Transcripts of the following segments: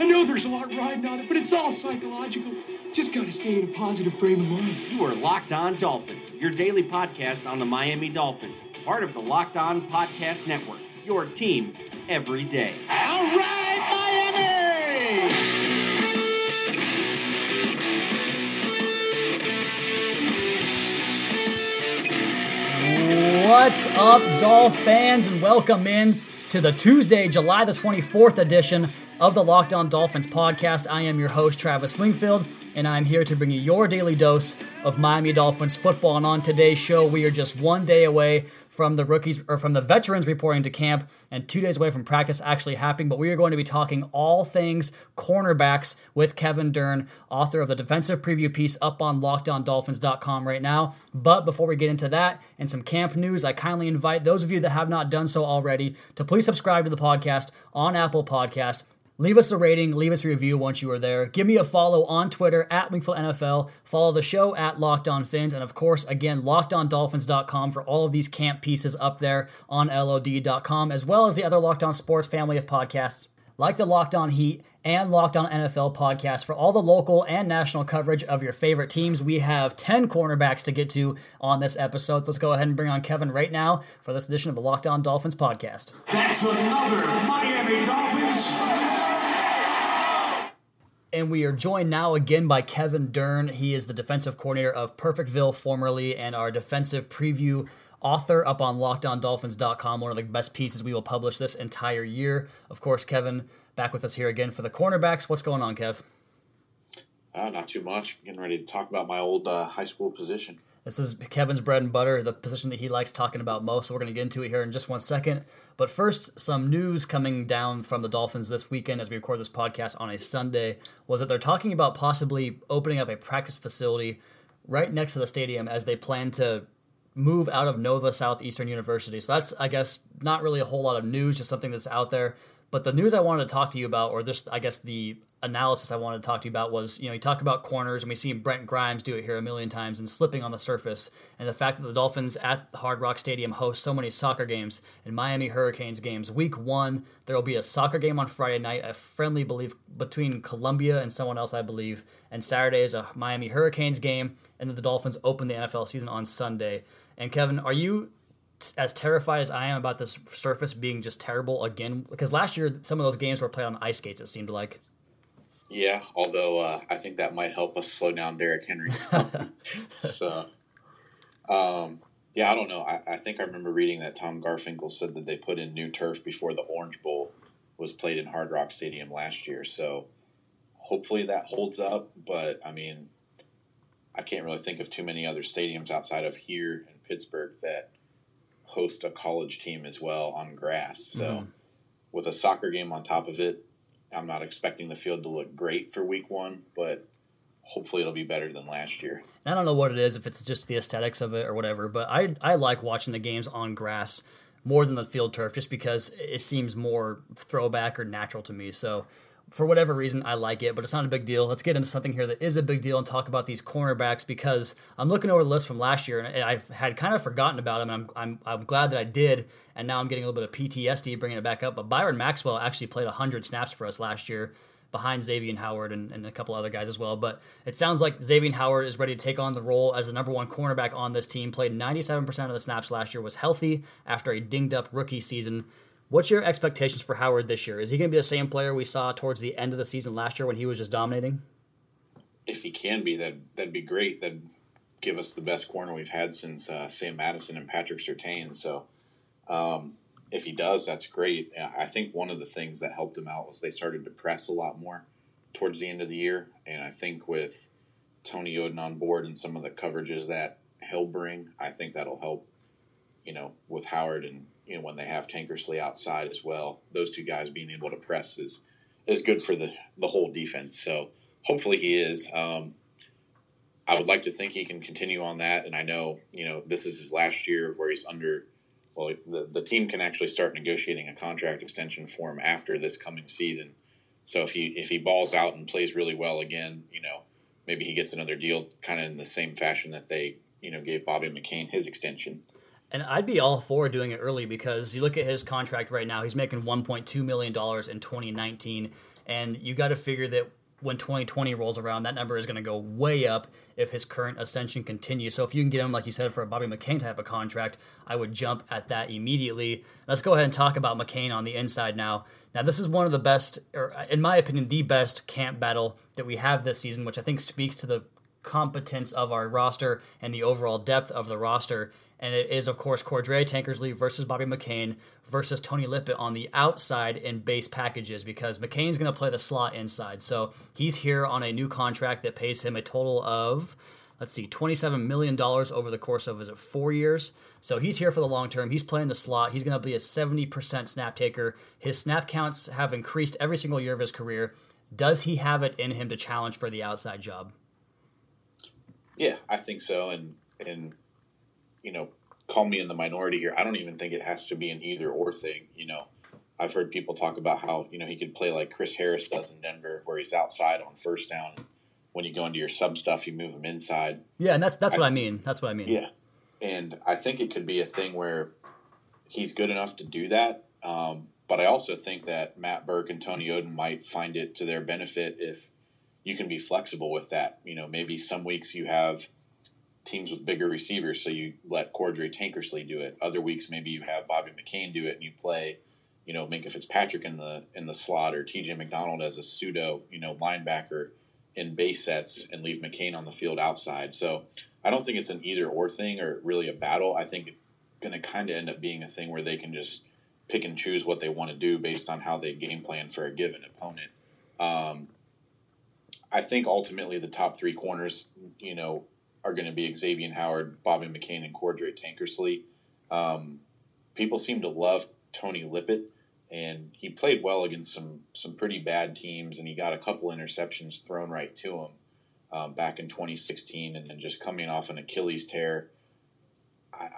I know there's a lot riding on it, but it's all psychological. Just got to stay in a positive frame of mind. You are Locked On Dolphin, your daily podcast on the Miami Dolphin, part of the Locked On Podcast Network, your team every day. All right, Miami! What's up, Dolph fans, and welcome in to the Tuesday, July the 24th edition of the Locked On Dolphins podcast. I am your host, Travis Wingfield, and I'm here to bring you your daily dose of Miami Dolphins football. And on today's show, we are just one day away from the rookies or from the veterans reporting to camp and two days away from practice actually happening. But we are going to be talking all things cornerbacks with Kevin Dern, author of the defensive preview piece up on lockedondolphins.com right now. But before we get into that and some camp news, I kindly invite those of you that have not done so already to please subscribe to the podcast on Apple Podcasts Leave us a rating, leave us a review once you are there. Give me a follow on Twitter at Wingfield NFL. Follow the show at Locked On Fins. And of course, again, lockedondolphins.com for all of these camp pieces up there on LOD.com, as well as the other Locked On Sports family of podcasts, like the Locked On Heat and Locked On NFL podcast for all the local and national coverage of your favorite teams. We have 10 cornerbacks to get to on this episode. So let's go ahead and bring on Kevin right now for this edition of the Locked On Dolphins podcast. That's another Miami Dolphins. And we are joined now again by Kevin Dern. He is the defensive coordinator of Perfectville, formerly, and our defensive preview author up on lockedondolphins.com. One of the best pieces we will publish this entire year. Of course, Kevin, back with us here again for the cornerbacks. What's going on, Kev? Uh, not too much. Getting ready to talk about my old uh, high school position. This is Kevin's bread and butter, the position that he likes talking about most. So we're going to get into it here in just one second. But first, some news coming down from the Dolphins this weekend as we record this podcast on a Sunday was that they're talking about possibly opening up a practice facility right next to the stadium as they plan to move out of Nova Southeastern University. So that's, I guess, not really a whole lot of news, just something that's out there. But the news I wanted to talk to you about, or just, I guess, the analysis I wanted to talk to you about was, you know, you talk about corners, and we see Brent Grimes do it here a million times and slipping on the surface, and the fact that the Dolphins at Hard Rock Stadium host so many soccer games and Miami Hurricanes games. Week one, there will be a soccer game on Friday night, a friendly belief between Colombia and someone else, I believe, and Saturday is a Miami Hurricanes game, and then the Dolphins open the NFL season on Sunday. And Kevin, are you as terrified as I am about this surface being just terrible again? Because last year some of those games were played on ice skates. It seemed like. Yeah, although uh, I think that might help us slow down Derrick Henry. so, um, yeah, I don't know. I, I, think I remember reading that Tom Garfinkel said that they put in new turf before the Orange Bowl was played in Hard Rock Stadium last year. So, hopefully that holds up. But I mean, I can't really think of too many other stadiums outside of here in Pittsburgh that host a college team as well on grass. So, mm. with a soccer game on top of it, I'm not expecting the field to look great for week one, but hopefully it'll be better than last year. I don't know what it is, if it's just the aesthetics of it or whatever, but I I like watching the games on grass more than the field turf just because it seems more throwback or natural to me. So for whatever reason, I like it, but it's not a big deal. Let's get into something here that is a big deal and talk about these cornerbacks because I'm looking over the list from last year and I've had kind of forgotten about them. And I'm, I'm, I'm glad that I did, and now I'm getting a little bit of PTSD bringing it back up. But Byron Maxwell actually played 100 snaps for us last year behind Xavier Howard and, and, a couple other guys as well. But it sounds like Xavier Howard is ready to take on the role as the number one cornerback on this team. Played 97% of the snaps last year, was healthy after a dinged up rookie season. What's your expectations for Howard this year? Is he going to be the same player we saw towards the end of the season last year when he was just dominating? If he can be, that that'd be great. That'd give us the best corner we've had since uh, Sam Madison and Patrick Surtain. So, um, if he does, that's great. I think one of the things that helped him out was they started to press a lot more towards the end of the year, and I think with Tony Oden on board and some of the coverages that he'll bring, I think that'll help. You know, with Howard and you know when they have Tankersley outside as well. Those two guys being able to press is is good for the the whole defense. So hopefully he is. Um, I would like to think he can continue on that, and I know you know this is his last year where he's under. Well, the the team can actually start negotiating a contract extension for him after this coming season. So if he if he balls out and plays really well again, you know, maybe he gets another deal, kind of in the same fashion that they you know gave Bobby McCain his extension. And I'd be all for doing it early because you look at his contract right now, he's making $1.2 million in 2019. And you got to figure that when 2020 rolls around, that number is going to go way up if his current ascension continues. So if you can get him, like you said, for a Bobby McCain type of contract, I would jump at that immediately. Let's go ahead and talk about McCain on the inside now. Now, this is one of the best, or in my opinion, the best camp battle that we have this season, which I think speaks to the competence of our roster and the overall depth of the roster. And it is, of course, Cordrea Tankersley versus Bobby McCain versus Tony Lippett on the outside in base packages because McCain's going to play the slot inside. So he's here on a new contract that pays him a total of, let's see, $27 million over the course of, is it four years? So he's here for the long term. He's playing the slot. He's going to be a 70% snap taker. His snap counts have increased every single year of his career. Does he have it in him to challenge for the outside job? Yeah, I think so. And, and, you know, call me in the minority here. I don't even think it has to be an either or thing. You know, I've heard people talk about how you know he could play like Chris Harris does in Denver, where he's outside on first down. When you go into your sub stuff, you move him inside. Yeah, and that's that's what I, I mean. That's what I mean. Yeah, and I think it could be a thing where he's good enough to do that. Um, but I also think that Matt Burke and Tony Oden might find it to their benefit if you can be flexible with that. You know, maybe some weeks you have teams with bigger receivers, so you let Cordrea Tankersley do it. Other weeks, maybe you have Bobby McCain do it, and you play, you know, Minkah Fitzpatrick in the in the slot, or T.J. McDonald as a pseudo, you know, linebacker in base sets, and leave McCain on the field outside. So I don't think it's an either or thing or really a battle. I think it's going to kind of end up being a thing where they can just pick and choose what they want to do based on how they game plan for a given opponent. Um, I think ultimately the top three corners, you know, are going to be Xavier Howard, Bobby McCain, and Cordrea Tankersley. Um, people seem to love Tony Lippett, and he played well against some some pretty bad teams, and he got a couple interceptions thrown right to him um, back in 2016, and then just coming off an Achilles tear.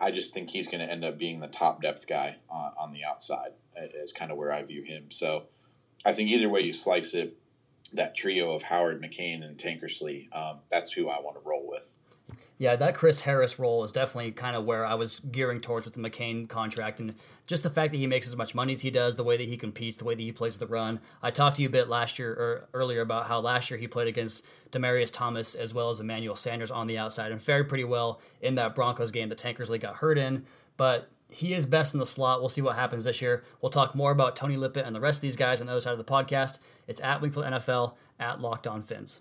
I, just think he's going to end up being the top depth guy on, on the outside, is kind of where I view him. So I think either way you slice it, that trio of Howard, McCain, and Tankersley, um, that's who I want to roll with. Yeah, that Chris Harris role is definitely kind of where I was gearing towards with the McCain contract, and just the fact that he makes as much money as he does, the way that he competes, the way that he plays the run. I talked to you a bit last year or earlier about how last year he played against Demaryius Thomas as well as Emmanuel Sanders on the outside and fared pretty well in that Broncos game that Tankersley got hurt in. But he is best in the slot. We'll see what happens this year. We'll talk more about Tony Lippett and the rest of these guys on the other side of the podcast. It's at Wingfield NFL at Locked On Fins.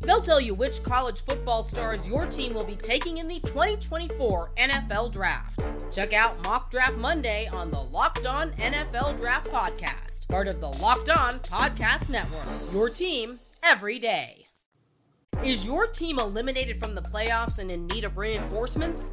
They'll tell you which college football stars your team will be taking in the 2024 NFL Draft. Check out Mock Draft Monday on the Locked On NFL Draft Podcast, part of the Locked On Podcast Network. Your team every day. Is your team eliminated from the playoffs and in need of reinforcements?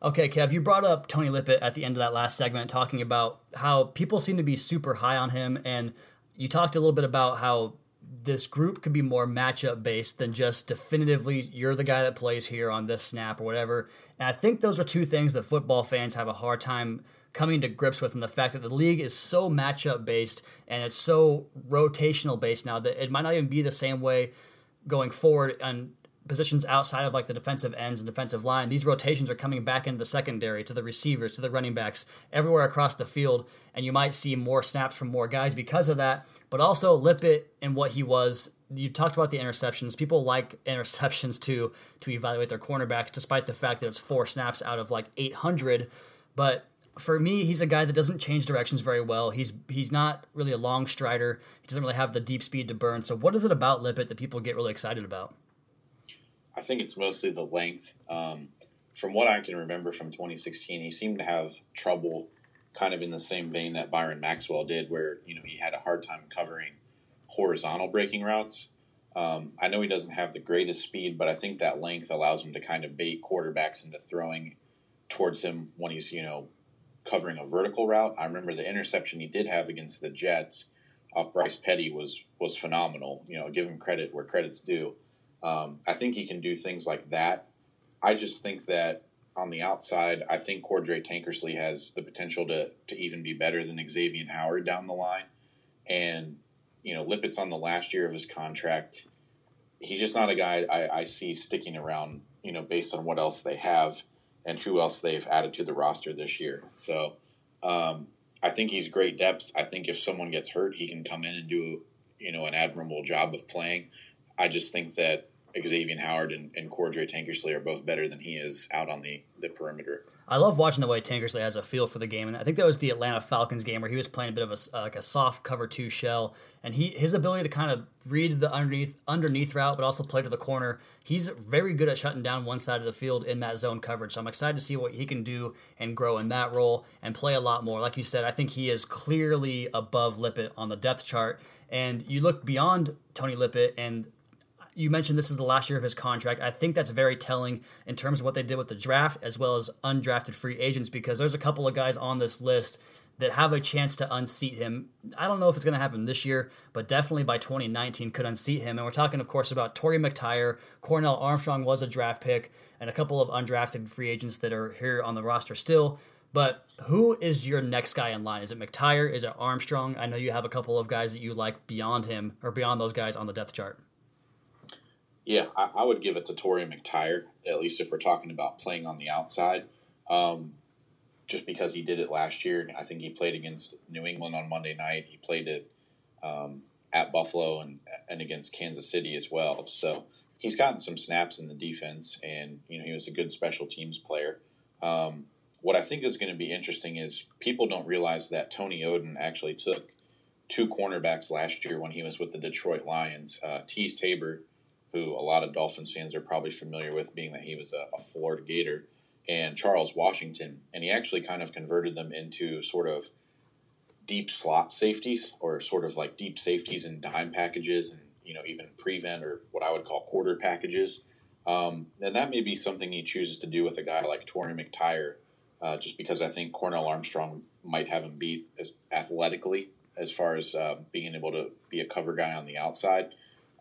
Okay, Kev, you brought up Tony Lippett at the end of that last segment, talking about how people seem to be super high on him, and you talked a little bit about how this group could be more matchup based than just definitively you're the guy that plays here on this snap or whatever. And I think those are two things that football fans have a hard time coming to grips with, and the fact that the league is so matchup based and it's so rotational based now that it might not even be the same way going forward. And positions outside of like the defensive ends and defensive line, these rotations are coming back into the secondary, to the receivers, to the running backs, everywhere across the field, and you might see more snaps from more guys because of that. But also Lippett and what he was. You talked about the interceptions. People like interceptions to to evaluate their cornerbacks, despite the fact that it's four snaps out of like 800. But for me, he's a guy that doesn't change directions very well. He's he's not really a long strider. He doesn't really have the deep speed to burn. So, what is it about Lippett that people get really excited about? I think it's mostly the length. Um, from what I can remember from 2016, he seemed to have trouble, kind of in the same vein that Byron Maxwell did, where you know he had a hard time covering horizontal breaking routes. Um, I know he doesn't have the greatest speed, but I think that length allows him to kind of bait quarterbacks into throwing towards him when he's you know covering a vertical route. I remember the interception he did have against the Jets off Bryce Petty was was phenomenal. You know, give him credit where credit's due. Um, I think he can do things like that. I just think that on the outside, I think Cordrea Tankersley has the potential to to even be better than Xavier Howard down the line. And you know, Lippett's on the last year of his contract. He's just not a guy I, I see sticking around. You know, based on what else they have and who else they've added to the roster this year. So um, I think he's great depth. I think if someone gets hurt, he can come in and do you know an admirable job of playing. I just think that Xavier Howard and, and Cordrea Tankersley are both better than he is out on the, the perimeter. I love watching the way Tankersley has a feel for the game, and I think that was the Atlanta Falcons game where he was playing a bit of a uh, like a soft cover two shell, and he his ability to kind of read the underneath underneath route, but also play to the corner. He's very good at shutting down one side of the field in that zone coverage. So I'm excited to see what he can do and grow in that role and play a lot more. Like you said, I think he is clearly above Lippett on the depth chart. And you look beyond Tony Lippett and you mentioned this is the last year of his contract. I think that's very telling in terms of what they did with the draft as well as undrafted free agents because there's a couple of guys on this list that have a chance to unseat him. I don't know if it's going to happen this year, but definitely by 2019 could unseat him. And we're talking, of course, about Torry McTyer. Cornell Armstrong was a draft pick, and a couple of undrafted free agents that are here on the roster still. But who is your next guy in line? Is it McTyer? Is it Armstrong? I know you have a couple of guys that you like beyond him or beyond those guys on the depth chart. Yeah, I, I, would give it to Torry McTyer, at least if we're talking about playing on the outside. Um, just because he did it last year. I think he played against New England on Monday night. He played it um, at Buffalo and, and against Kansas City as well. So he's gotten some snaps in the defense, and you know he was a good special teams player. Um, what I think is going to be interesting is people don't realize that Tony Oden actually took two cornerbacks last year when he was with the Detroit Lions. Uh, Teez Tabor who a lot of Dolphins fans are probably familiar with, being that he was a, a Florida Gator, and Charles Washington, and he actually kind of converted them into sort of deep slot safeties, or sort of like deep safeties and dime packages, and you know even prevent or what I would call quarter packages. Um, and that may be something he chooses to do with a guy like Torry McTyer, uh, just because I think Cornell Armstrong might have him beat as athletically as far as uh, being able to be a cover guy on the outside.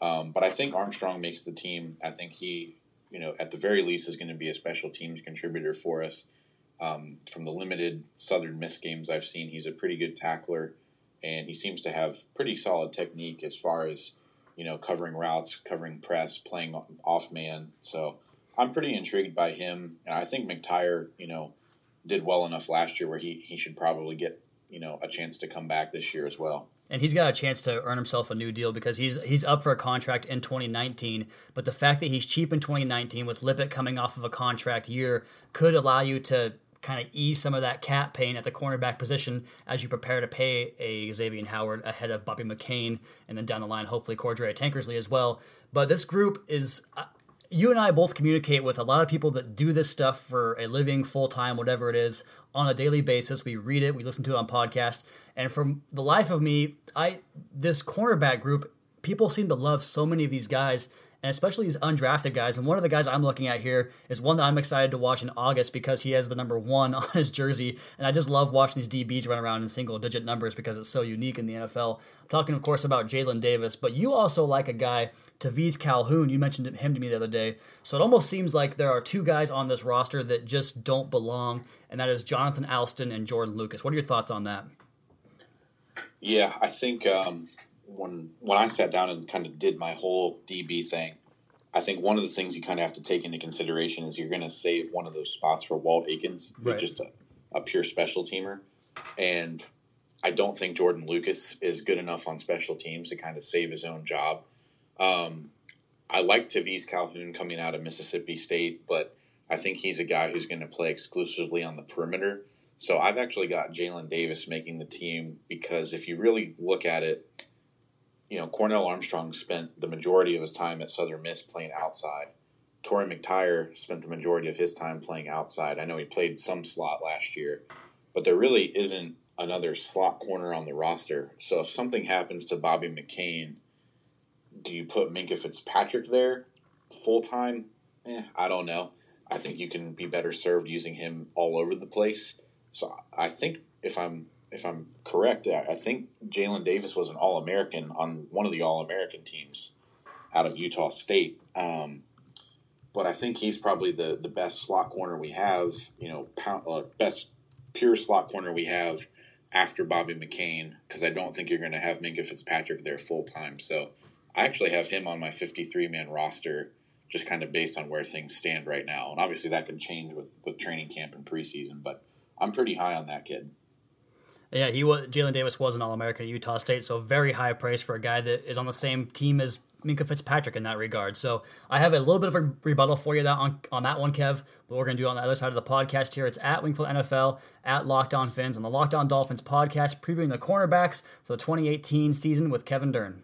Um, but I think Armstrong makes the team. I think he, you know, at the very least, is going to be a special teams contributor for us. Um, from the limited Southern Miss games I've seen, he's a pretty good tackler, and he seems to have pretty solid technique as far as you know covering routes, covering press, playing off man. So I'm pretty intrigued by him, and I think McTyer, you know, did well enough last year where he he should probably get you know a chance to come back this year as well and he's got a chance to earn himself a new deal because he's he's up for a contract in 2019. But the fact that he's cheap in 2019 with Lippett coming off of a contract year could allow you to kind of ease some of that cap pain at the cornerback position as you prepare to pay a Xavier Howard ahead of Bobby McCain and then down the line hopefully Cordrea Tankersley as well. But this group is uh, you and I both communicate with a lot of people that do this stuff for a living, full time, whatever it is, on a daily basis. We read it, we listen to it on podcast, and from the life of me, I this cornerback group, people seem to love so many of these guys and especially these undrafted guys. And one of the guys I'm looking at here is one that I'm excited to watch in August because he has the number one on his jersey. And I just love watching these DBs run around in single digit numbers because it's so unique in the NFL. I'm talking, of course, about Jalen Davis, but you also like a guy, Taveze Calhoun. You mentioned him to me the other day. So it almost seems like there are two guys on this roster that just don't belong, and that is Jonathan Alston and Jordan Lucas. What are your thoughts on that? Yeah, I think um, when when I sat down and kind of did my whole DB thing, I think one of the things you kind of have to take into consideration is you're going to save one of those spots for Walt Aikens, who's Right. just a, a pure special teamer. And I don't think Jordan Lucas is good enough on special teams to kind of save his own job. Um, I like Taveze Calhoun coming out of Mississippi State, but I think he's a guy who's going to play exclusively on the perimeter. So I've actually got Jalen Davis making the team because if you really look at it, you know, Cornell Armstrong spent the majority of his time at Southern Miss playing outside. Torrey McTyer spent the majority of his time playing outside. I know he played some slot last year, but there really isn't another slot corner on the roster. So if something happens to Bobby McCain, do you put Minkah Fitzpatrick there full time? Eh, I don't know. I think you can be better served using him all over the place. So I think if I'm if I'm correct, I I think Jalen Davis was an All American on one of the All American teams out of Utah State. Um, but I think he's probably the, the best slot corner we have. You know, pound, uh, best pure slot corner we have after Bobby McCain because I don't think you're going to have Minkah Fitzpatrick there full time. So I actually have him on my 53 man roster, just kind of based on where things stand right now. And obviously that could change with with training camp and preseason, but I'm pretty high on that kid. Yeah, he was Jalen Davis was an All American at Utah State, so very high praise for a guy that is on the same team as Minkah Fitzpatrick in that regard. So I have a little bit of a rebuttal for you that on, on that one, Kev. But we're gonna do on the other side of the podcast here. It's at Wingfield NFL, at Locked On Fins, on the Locked On Dolphins podcast, previewing the cornerbacks for the 2018 season with Kevin Dern.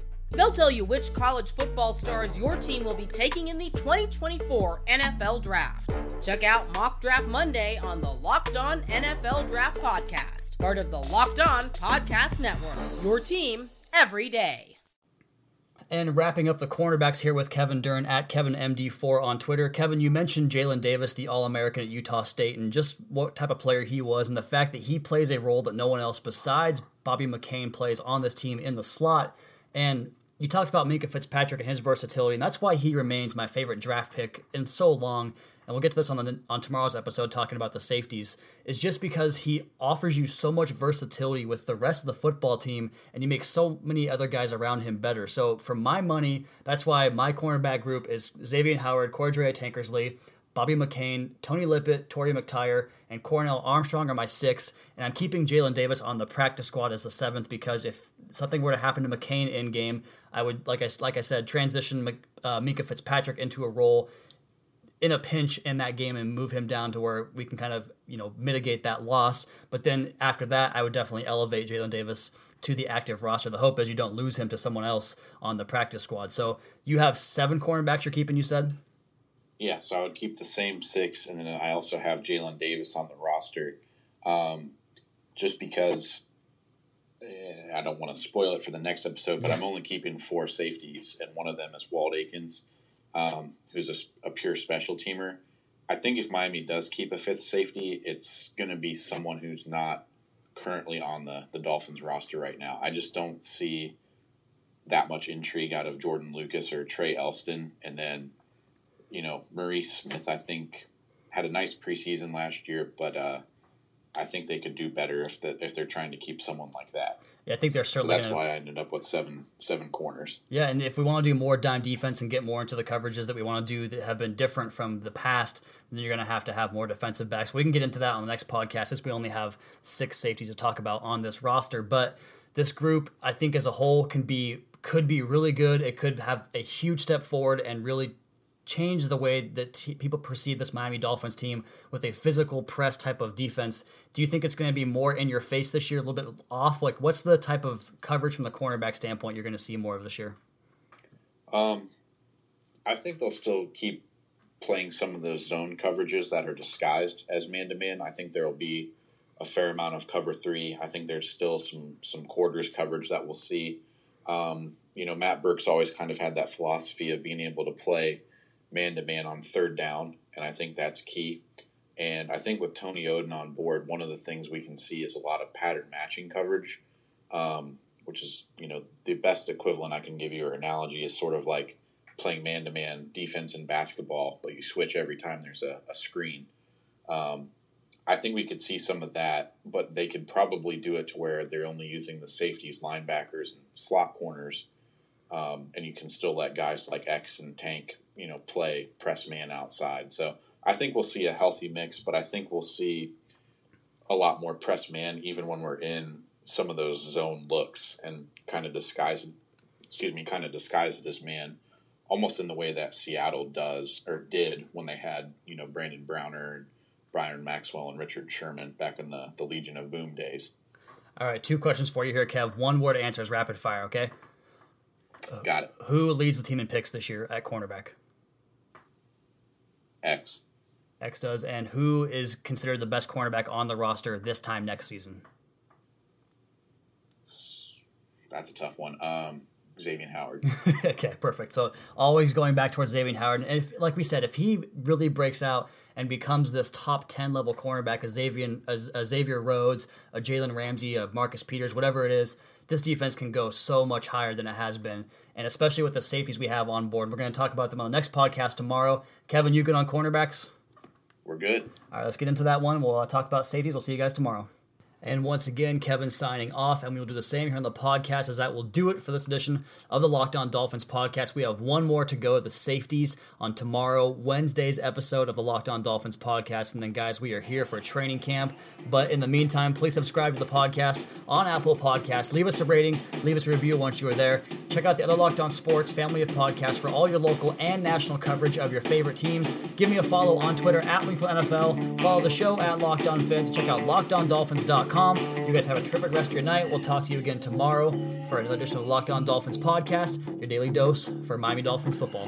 They'll tell you which college football stars your team will be taking in the 2024 NFL Draft. Check out Mock Draft Monday on the Locked On NFL Draft Podcast, part of the Locked On Podcast Network. Your team every day. And wrapping up the cornerbacks here with Kevin Dern at KevinMD4 on Twitter. Kevin, you mentioned Jalen Davis, the All American at Utah State, and just what type of player he was, and the fact that he plays a role that no one else besides Bobby McCain plays on this team in the slot. And you talked about Minkah Fitzpatrick and his versatility, and that's why he remains my favorite draft pick in so long. And we'll get to this on the on tomorrow's episode talking about the safeties. Is just because he offers you so much versatility with the rest of the football team, and he makes so many other guys around him better. So for my money, that's why my cornerback group is Xavier Howard, Cordrea Tankersley, Bobby McCain, Tony Lippett, Torrey McTyer, and Cornell Armstrong are my six. And I'm keeping Jalen Davis on the practice squad as the seventh because if something were to happen to McCain in game, I would, like I, like I said, transition uh, Mika Fitzpatrick into a role in a pinch in that game and move him down to where we can kind of, you know, mitigate that loss. But then after that, I would definitely elevate Jalen Davis to the active roster. The hope is you don't lose him to someone else on the practice squad. So you have seven cornerbacks you're keeping, you said? Yeah, so I would keep the same six, and then I also have Jalen Davis on the roster, um, just because eh, I don't want to spoil it for the next episode. But I'm only keeping four safeties, and one of them is Walt Aikens, um, who's a pure special teamer. I think if Miami does keep a fifth safety, it's going to be someone who's not currently on the the Dolphins roster right now. I just don't see that much intrigue out of Jordan Lucas or Trae Elston, and then you know, Maurice Smith, I think, had a nice preseason last year, but uh, I think they could do better if the, if they're trying to keep someone like that. Yeah, I think they're So certainly that's gonna, why I ended up with seven seven corners. Yeah, and if we want to do more dime defense and get more into the coverages that we want to do that have been different from the past, then you're going to have to have more defensive backs. We can get into that on the next podcast since we only have six safeties to talk about on this roster. But this group, I think, as a whole, can be could be really good. It could have a huge step forward and really changed the way that t- people perceive this Miami Dolphins team with a physical press type of defense. Do you think it's going to be more in your face this year, a little bit off? Like, what's the type of coverage from the cornerback standpoint you're going to see more of this year? Um, I think they'll still keep playing some of those zone coverages that are disguised as man to man. I think there will be a fair amount of cover three. I think there's still some some quarters coverage that we'll see. Um, you know, Matt Burke's always kind of had that philosophy of being able to play man to man on third down, and I think that's key. And I think with Tony Oden on board, one of the things we can see is a lot of pattern matching coverage, um, which is you know the best equivalent I can give you or analogy is sort of like playing man to man defense in basketball, but you switch every time there's a, a screen. Um, I think we could see some of that, but they could probably do it to where they're only using the safeties, linebackers, and slot corners, um, and you can still let guys like X and Tank, you know, play press man outside. So I think we'll see a healthy mix, but I think we'll see a lot more press man even when we're in some of those zone looks and kind of disguise, excuse me, kind of disguise it as man, almost in the way that Seattle does or did when they had you know Brandon Browner. And, Byron Maxwell and Richard Sherman back in the, the Legion of Boom days. All right, two questions for you here, Kev. One word answers rapid fire, okay? Got it. Who leads the team in picks this year at cornerback? X. X does. And who is considered the best cornerback on the roster this time next season? That's a tough one. Um, Xavier Howard. okay, perfect. So always going back towards Xavier Howard. And if, like we said, if he really breaks out and becomes this top 10 level cornerback, as Xavier, as, as Xavier Rhodes, a Jalen Ramsey, a Marcus Peters, whatever it is, this defense can go so much higher than it has been. And especially with the safeties we have on board. We're going to talk about them on the next podcast tomorrow. Kevin, you good on cornerbacks? We're good. All right, let's get into that one. We'll uh, talk about safeties. We'll see you guys tomorrow. And once again, Kevin signing off, and we will do the same here on the podcast as that will do it for this edition of the Locked On Dolphins podcast. We have one more to go, the safeties, on tomorrow, Wednesday's episode of the Locked On Dolphins podcast. And then, guys, we are here for training camp. But in the meantime, please subscribe to the podcast on Apple Podcasts. Leave us a rating, leave us a review once you are there. Check out the other Locked On Sports family of podcasts for all your local and national coverage of your favorite teams. Give me a follow on Twitter at Wingfield NFL. Follow the show at Locked On Fins. Check out LockedOnDolphins.com. You guys have a terrific rest of your night. We'll talk to you again tomorrow for another edition of Locked On Dolphins podcast, your daily dose for Miami Dolphins football.